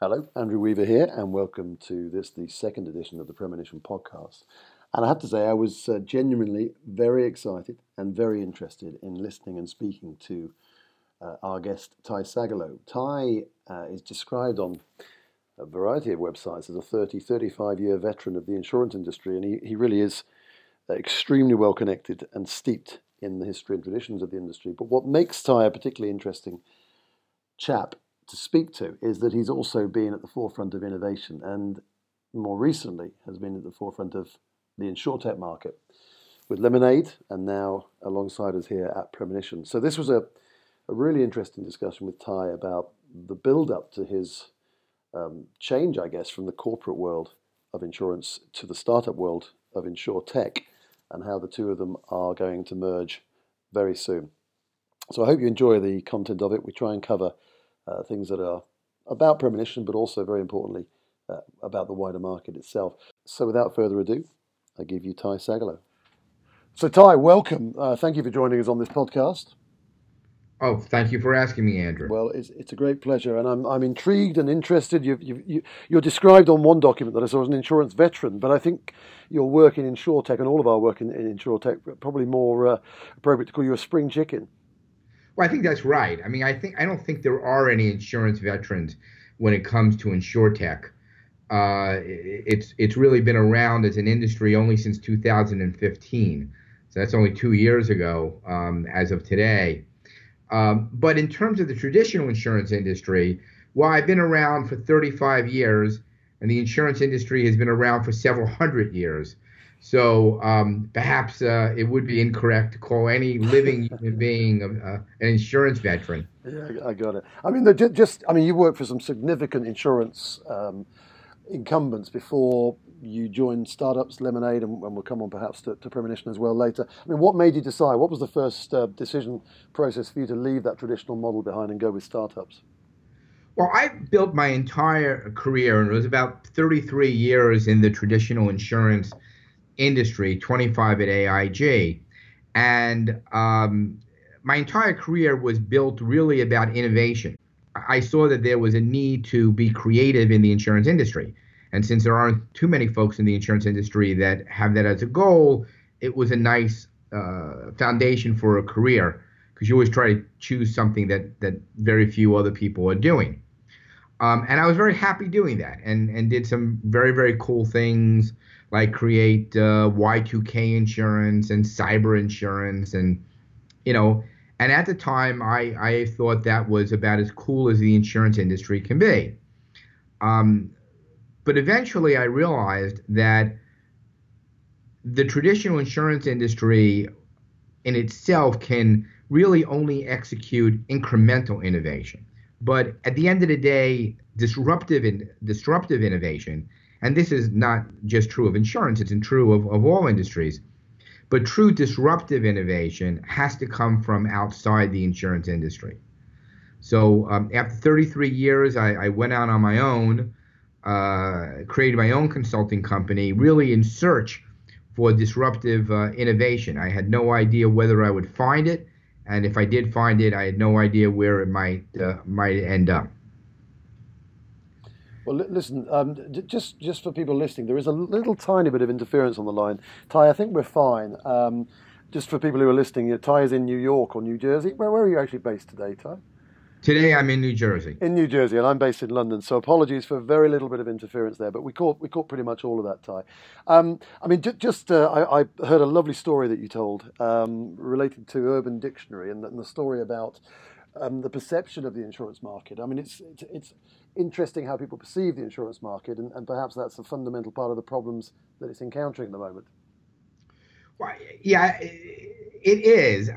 Hello, Andrew Weaver here, and welcome to this, the second edition of the Premonition podcast. And I have to say, I was uh, genuinely very excited and very interested in listening and speaking to uh, our guest, Ty Sagalow. Ty uh, is described on a variety of websites as a 30, 35 year veteran of the insurance industry, and he, he really is extremely well connected and steeped in the history and traditions of the industry. But what makes Ty a particularly interesting chap to speak to is that he's also been at the forefront of innovation and more recently has been at the forefront of the insurtech market with Lemonade and now alongside us here at Premonition. So this was a, a really interesting discussion with Ty about the build up to his um, change, I guess, from the corporate world of insurance to the startup world of insurtech and how the two of them are going to merge very soon. So I hope you enjoy the content of it. We try and cover uh, things that are about premonition, but also very importantly uh, about the wider market itself. So without further ado, I give you Ty Sagalow. So Ty, welcome. Uh, thank you for joining us on this podcast. Oh, thank you for asking me, Andrew. Well, it's, it's a great pleasure, and I'm, I'm intrigued and interested. You've, you've, you, you're described on one document that I saw as an insurance veteran, but I think your work in InsurTech and all of our work in, in InsurTech probably more uh, appropriate to call you a spring chicken. Well, I think that's right. I mean, I think I don't think there are any insurance veterans when it comes to insurtech. Uh, it's it's really been around as an industry only since 2015, so that's only two years ago um, as of today. Um, but in terms of the traditional insurance industry, well, I've been around for 35 years, and the insurance industry has been around for several hundred years. So um, perhaps uh, it would be incorrect to call any living human being uh, an insurance veteran. Yeah, I got it. I mean, just I mean, you worked for some significant insurance um, incumbents before you joined startups, Lemonade, and, and we'll come on perhaps to, to, Premonition as well later. I mean, what made you decide? What was the first uh, decision process for you to leave that traditional model behind and go with startups? Well, I built my entire career, and it was about 33 years in the traditional insurance industry, 25 at AIG. And um, my entire career was built really about innovation. I saw that there was a need to be creative in the insurance industry. And since there aren't too many folks in the insurance industry that have that as a goal, it was a nice uh, foundation for a career because you always try to choose something that that very few other people are doing. Um, and I was very happy doing that, and and did some very very cool things like create uh, Y2K insurance and cyber insurance, and you know. And at the time, I, I thought that was about as cool as the insurance industry can be. Um, but eventually, I realized that the traditional insurance industry in itself can really only execute incremental innovation. But at the end of the day, disruptive in, disruptive innovation, and this is not just true of insurance, it's true of, of all industries. But true disruptive innovation has to come from outside the insurance industry. So um, after 33 years, I, I, went out on my own, uh, created my own consulting company, really in search for disruptive uh, innovation. I had no idea whether I would find it, and if I did find it, I had no idea where it might uh, might end up. Well, listen, um, just just for people listening, there is a little tiny bit of interference on the line. Ty, I think we're fine. Um, just for people who are listening, Ty is in New York or New Jersey. Where, where are you actually based today, Ty? Today I'm in New Jersey. In New Jersey, and I'm based in London. So apologies for a very little bit of interference there, but we caught we caught pretty much all of that, Ty. Um, I mean, j- just uh, I, I, heard a lovely story that you told um, related to Urban Dictionary and, and the story about um, the perception of the insurance market. I mean, it's, it's, it's interesting how people perceive the insurance market, and, and perhaps that's a fundamental part of the problems that it's encountering at the moment. Well, yeah, it is.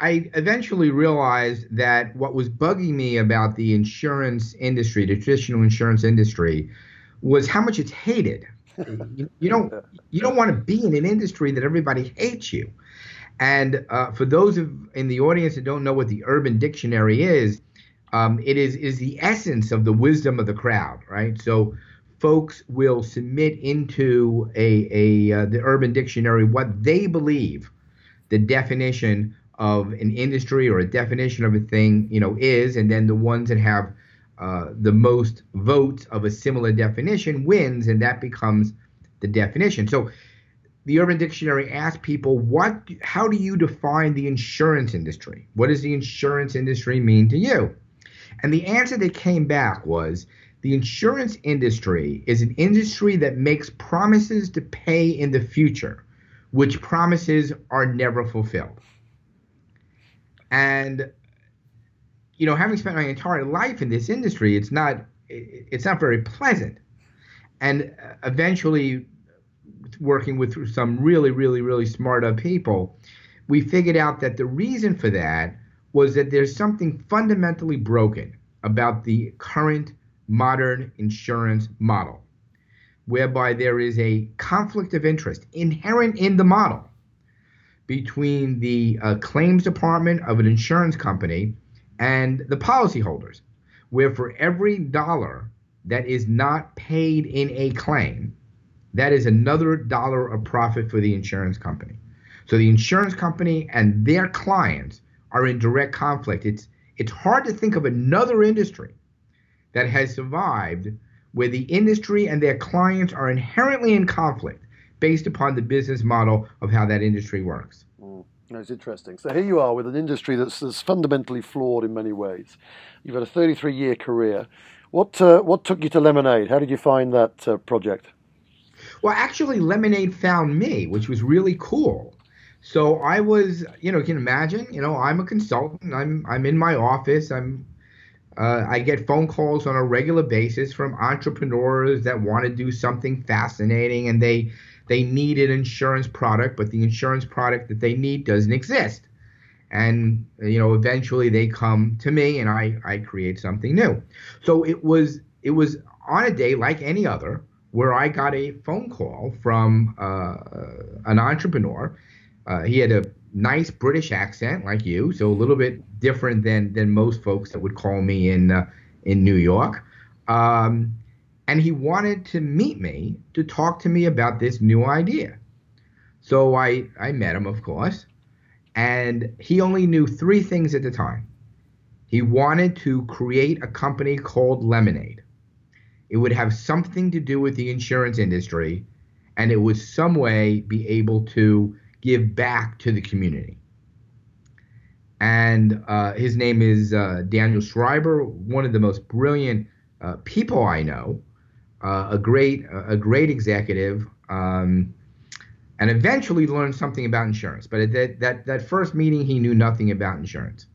I eventually realized that what was bugging me about the insurance industry, the traditional insurance industry, was how much it's hated. you, you, don't you don't want to be in an industry that everybody hates you. And uh, for those of, in the audience that don't know what the Urban Dictionary is, um, it is is the essence of the wisdom of the crowd, right? So folks will submit into a, a uh, the Urban Dictionary what they believe the definition of an industry or a definition of a thing, you know, is, and then the ones that have uh, the most votes of a similar definition wins, and that becomes the definition. So the Urban Dictionary asked people, what, how do you define the insurance industry? What does the insurance industry mean to you? And the answer that came back was the insurance industry is an industry that makes promises to pay in the future, which promises are never fulfilled. And you know, having spent my entire life in this industry, it's not it's not very pleasant. And uh, eventually, working with some really, really, really smart people, we figured out that the reason for that was that there's something fundamentally broken about the current modern insurance model, whereby there is a conflict of interest inherent in the model between the uh, claims department of an insurance company and the policyholders, where for every dollar that is not paid in a claim, that is another dollar of profit for the insurance company. So the insurance company and their clients are in direct conflict. It's it's hard to think of another industry that has survived where the industry and their clients are inherently in conflict based upon the business model of how that industry works. Mm. That's interesting. So here you are with an industry that's, that's fundamentally flawed in many ways. You've had a 33 year career. What, uh, what took you to Lemonade? How did you find that uh, project? Well, actually, Lemonade found me, which was really cool. So I was, you know, you can imagine, you know, I'm a consultant. I'm I'm in my office. I'm uh, I get phone calls on a regular basis from entrepreneurs that want to do something fascinating and they they need an insurance product, but the insurance product that they need doesn't exist. And you know, eventually they come to me and I I create something new. So it was it was on a day like any other where I got a phone call from uh, an entrepreneur. Uh, he had a nice British accent like you, so a little bit different than than most folks that would call me in uh, in New York. Um, and he wanted to meet me to talk to me about this new idea. So I, I met him, of course, and he only knew three things at the time. He wanted to create a company called Lemonade. It would have something to do with the insurance industry, and it would some way be able to give back to the community. And uh, his name is uh, Daniel Schreiber, one of the most brilliant uh, people I know uh, a great a great executive, um, and eventually learned something about insurance. But at that, that that first meeting, he knew nothing about insurance,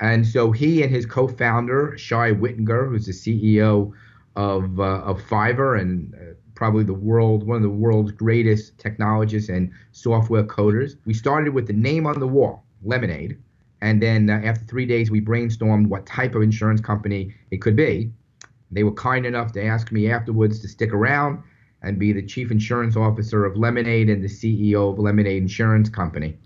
and so he and his co-founder Shai Wininger, who's the CEO of uh, of Fiverr and uh, probably the world one of the world's greatest technologists and software coders, we started with the name on the wall, Lemonade. And then uh, after three days, we brainstormed what type of insurance company it could be. They were kind enough to ask me afterwards to stick around and be the chief insurance officer of Lemonade and the CEO of Lemonade Insurance Company.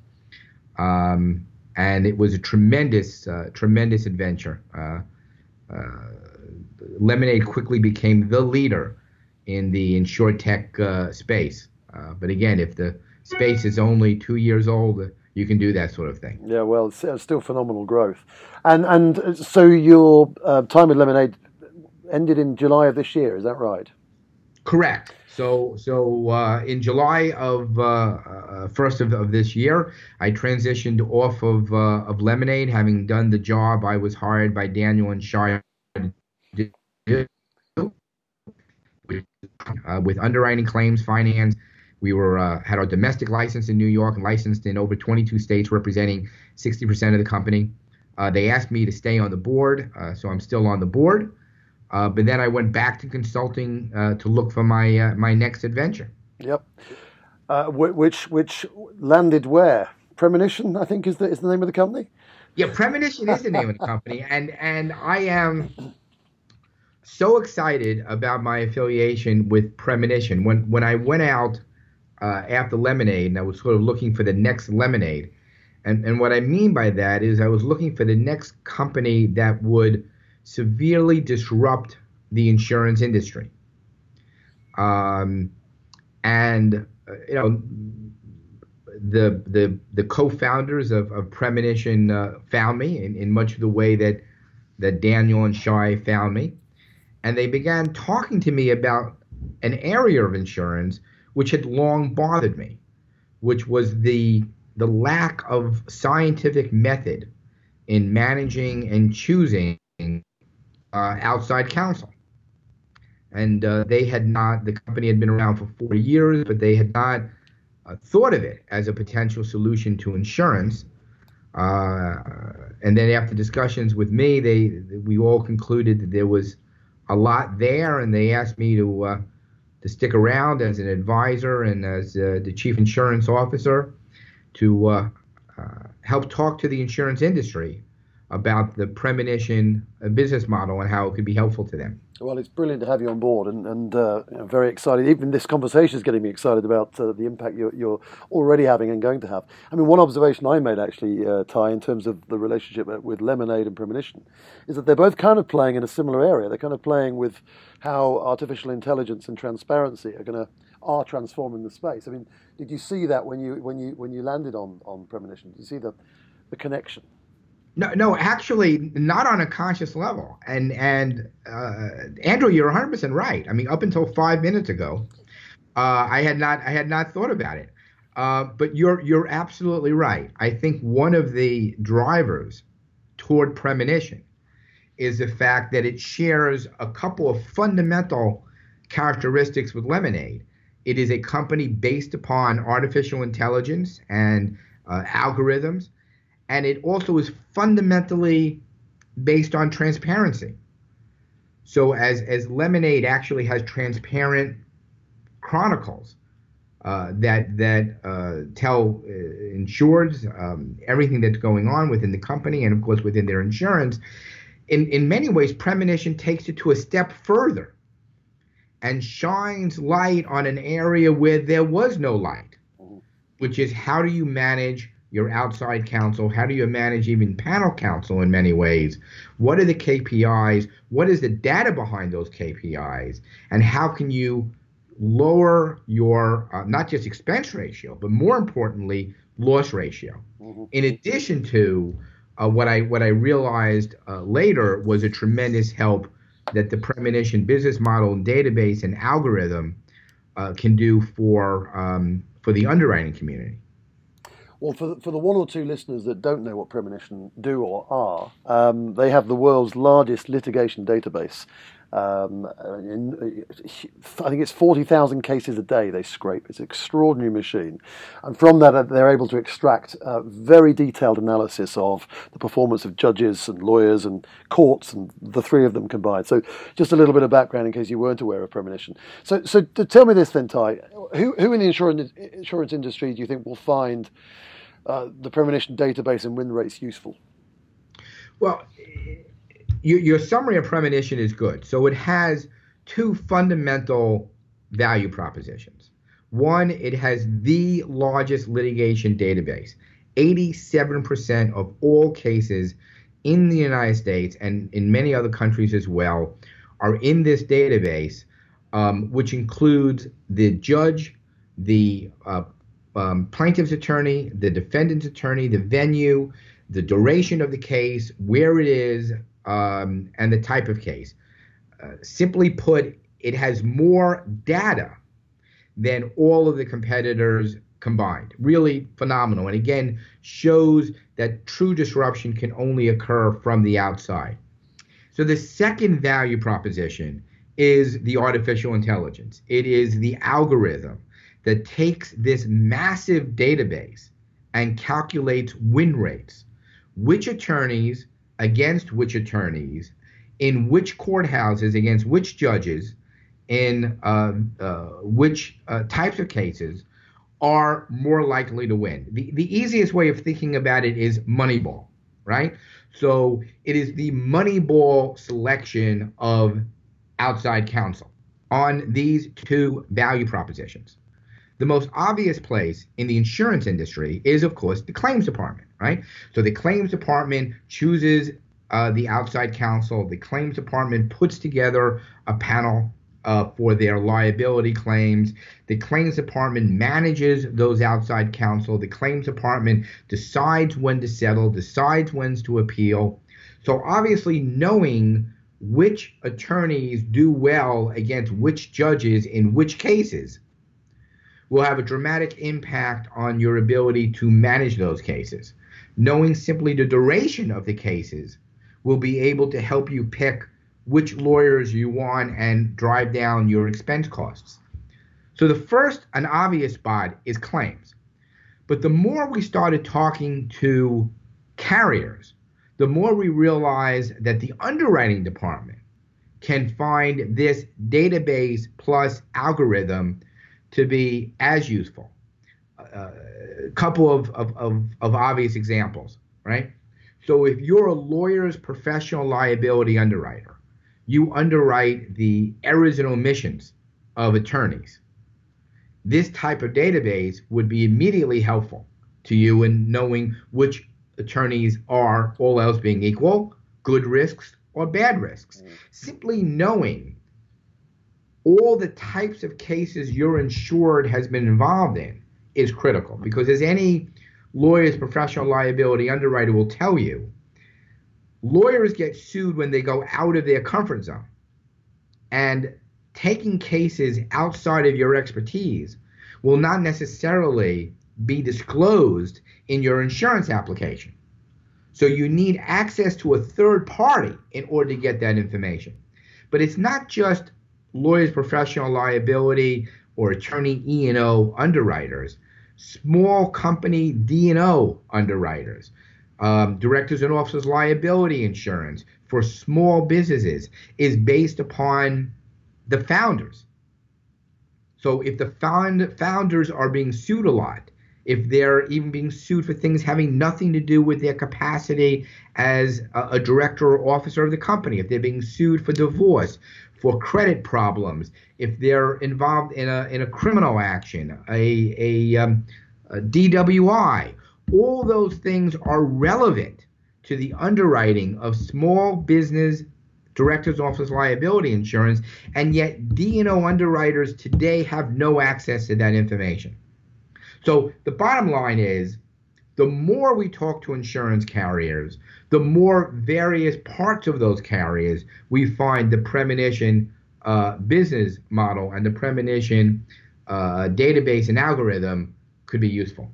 Um, and it was a tremendous, uh, tremendous adventure. Uh, uh, Lemonade quickly became the leader in the insurtech uh, space. Uh, but again, if the space is only two years old, you can do that sort of thing. Yeah, well, it's, still phenomenal growth. And and so your uh, time with Lemonade ended in July of this year. Is that right? Correct. So, so uh, in July of uh, uh, first of, of this year, I transitioned off of uh, of Lemonade, having done the job I was hired by Daniel and Shai to do. Uh, with underwriting claims finance, we were uh, had our domestic license in New York and licensed in over 22 states, representing 60% of the company. they asked me to stay on the board, so I'm still on the board. Uh, but then I went back to consulting uh, to look for my uh, my next adventure. Yep. Uh, which which landed where? Premonition, I think, is the is the name of the company. Yeah, Premonition is the name of the company, and and I am so excited about my affiliation with Premonition. When when I went out uh, after Lemonade, and I was sort of looking for the next Lemonade, and and what I mean by that is I was looking for the next company that would severely disrupt the insurance industry. Um, and uh, you know the the the co-founders of, of Premonition uh, found me in, in much of the way that that Daniel and Shai found me, and they began talking to me about an area of insurance which had long bothered me, which was the the lack of scientific method in managing and choosing uh, outside counsel. And uh, they had not, the company had been around for 40 years, but they had not uh, thought of it as a potential solution to insurance. Uh, and then after discussions with me, they we all concluded that there was a lot there, and they asked me to uh, to stick around as an advisor and as uh, the chief insurance officer to uh, uh, help talk to the insurance industry about the premonition business model and how it could be helpful to them. Well, it's brilliant to have you on board, and, and uh, very excited. Even this conversation is getting me excited about uh, the impact you're, you're, already having and going to have. I mean, one observation I made actually, uh, Ty, in terms of the relationship with Lemonade and Premonition, is that they're both kind of playing in a similar area. They're kind of playing with how artificial intelligence and transparency are going to are transforming the space. I mean, did you see that when you when you when you landed on on Premonition? Did you see the the connection? No, no, actually, not on a conscious level. And and uh, Andrew, you're 100 percent right. I mean, up until five minutes ago, uh, I had not I had not thought about it. Uh, but you're you're absolutely right. I think one of the drivers toward premonition is the fact that it shares a couple of fundamental characteristics with Lemonade. It is a company based upon artificial intelligence and uh, algorithms and it also is fundamentally based on transparency. So as as Lemonade actually has transparent chronicles uh, that that uh, tell uh, insureds um, everything that's going on within the company and of course within their insurance. In in many ways, premonition takes it to a step further and shines light on an area where there was no light, which is how do you manage your outside counsel? How do you manage even panel counsel in many ways? What are the KPIs? What is the data behind those KPIs? And how can you lower your uh, not just expense ratio, but more importantly, loss ratio? Mm-hmm. In addition to uh, what I what I realized uh, later was a tremendous help that the premonition business model and database and algorithm uh, can do for um, for the underwriting community. Well, for the, for the one or two listeners that don't know what Premonition do or are, um, they have the world's largest litigation database. Um, in, I think it's 40,000 cases a day they scrape. It's an extraordinary machine. And from that, uh, they're able to extract uh, very detailed analysis of the performance of judges and lawyers and courts and the three of them combined. So, just a little bit of background in case you weren't aware of Premonition. So, so tell me this then, Ty. Who, who in the insurance, insurance industry do you think will find uh, the premonition database and win rates useful? Well, your, your summary of premonition is good. So it has two fundamental value propositions. One, it has the largest litigation database. 87% of all cases in the United States and in many other countries as well are in this database, um, which includes the judge, the uh, um, plaintiff's attorney, the defendant's attorney, the venue, the duration of the case, where it is, um, and the type of case. Uh, simply put, it has more data than all of the competitors combined. Really phenomenal. And again, shows that true disruption can only occur from the outside. So the second value proposition is the artificial intelligence. It is the algorithm that takes this massive database and calculates win rates, which attorneys against which attorneys, in which courthouses against which judges, in uh, uh, which uh, types of cases are more likely to win. The, the easiest way of thinking about it is Moneyball, right? So it is the Moneyball selection of outside counsel on these two value propositions. The most obvious place in the insurance industry is, of course, the claims department, right? So the claims department chooses uh, the outside counsel. The claims department puts together a panel uh, for their liability claims. The claims department manages those outside counsel. The claims department decides when to settle, decides when to appeal. So obviously, knowing which attorneys do well against which judges in which cases will have a dramatic impact on your ability to manage those cases. Knowing simply the duration of the cases will be able to help you pick which lawyers you want and drive down your expense costs. So the first and obvious spot is claims. But the more we started talking to carriers, the more we realized that the underwriting department can find this database plus algorithm to be as useful. A uh, couple of, of, of, of obvious examples, right? So if you're a lawyer's professional liability underwriter, you underwrite the errors and omissions of attorneys. This type of database would be immediately helpful to you in knowing which attorneys are, all else being equal, good risks or bad risks. Mm. Simply knowing all the types of cases your insured has been involved in is critical because as any lawyer's professional liability underwriter will tell you, lawyers get sued when they go out of their comfort zone. And taking cases outside of your expertise will not necessarily be disclosed in your insurance application. So you need access to a third party in order to get that information. But it's not just lawyers professional liability or attorney E&O underwriters small company D&O underwriters, um, directors and officers liability insurance for small businesses is based upon the founders. So if the found, founders are being sued a lot, if they're even being sued for things having nothing to do with their capacity as a, a director or officer of the company, if they're being sued for divorce, for credit problems, if they're involved in a in a criminal action, a a, um, a DWI, all those things are relevant to the underwriting of small business directors office liability insurance and yet D&O underwriters today have no access to that information. So the bottom line is the more we talk to insurance carriers, the more various parts of those carriers we find the premonition uh, business model and the premonition uh, database and algorithm could be useful.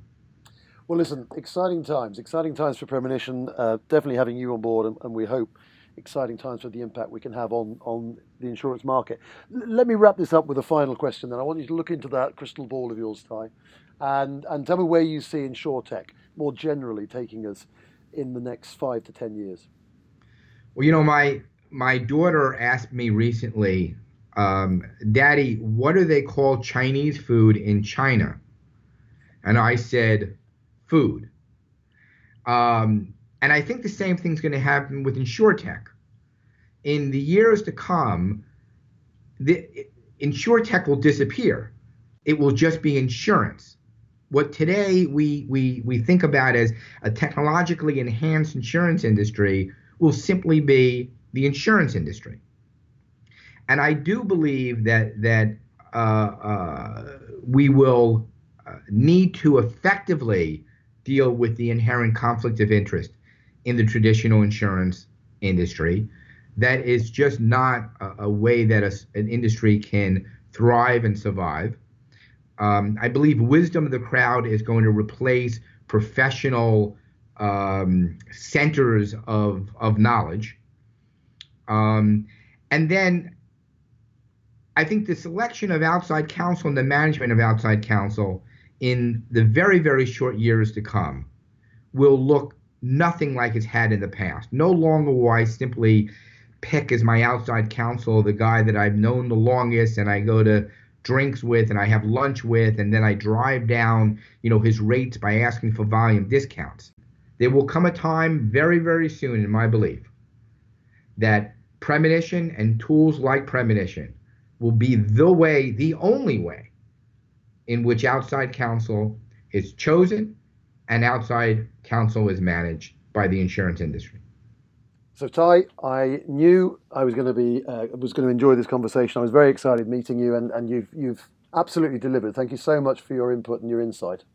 Well, listen, exciting times, exciting times for premonition. Uh, definitely having you on board, and, and, we hope exciting times for the impact we can have on on the insurance market. L- let me wrap this up with a final question. Then I want you to look into that crystal ball of yours, Ty, and and tell me where you see InsurTech more generally taking us in the next five to ten years? Well, you know, my my daughter asked me recently, um, Daddy, what do they call Chinese food in China? And I said, food. Um, and I think the same thing's going to happen with InsurTech. In the years to come, the InsurTech will disappear. It will just be insurance what today we, we, we think about as a technologically enhanced insurance industry will simply be the insurance industry. And I do believe that, that uh, uh, we will uh, need to effectively deal with the inherent conflict of interest in the traditional insurance industry. That is just not a, a way that a, an industry can thrive and survive. Um, I believe wisdom of the crowd is going to replace professional um, centers of, of knowledge. Um, and then I think the selection of outside counsel and the management of outside counsel in the very, very short years to come will look nothing like it's had in the past. No longer will I simply pick as my outside counsel the guy that I've known the longest and I go to drinks with and I have lunch with, and then I drive down, you know, his rates by asking for volume discounts. There will come a time very, very soon, in my belief, that premonition and tools like premonition will be the way, the only way, in which outside counsel is chosen and outside counsel is managed by the insurance industry. So Ty, I knew I was going to be uh, was going to enjoy this conversation. I was very excited meeting you, and, and you've you've absolutely delivered. Thank you so much for your input and your insight.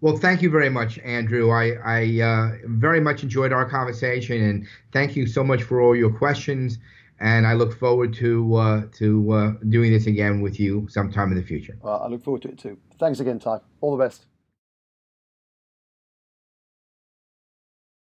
Well, thank you very much, Andrew. I, I uh, very much enjoyed our conversation, and thank you so much for all your questions. And I look forward to uh, to uh, doing this again with you sometime in the future. I look forward to it too. Thanks again, Ty. All the best.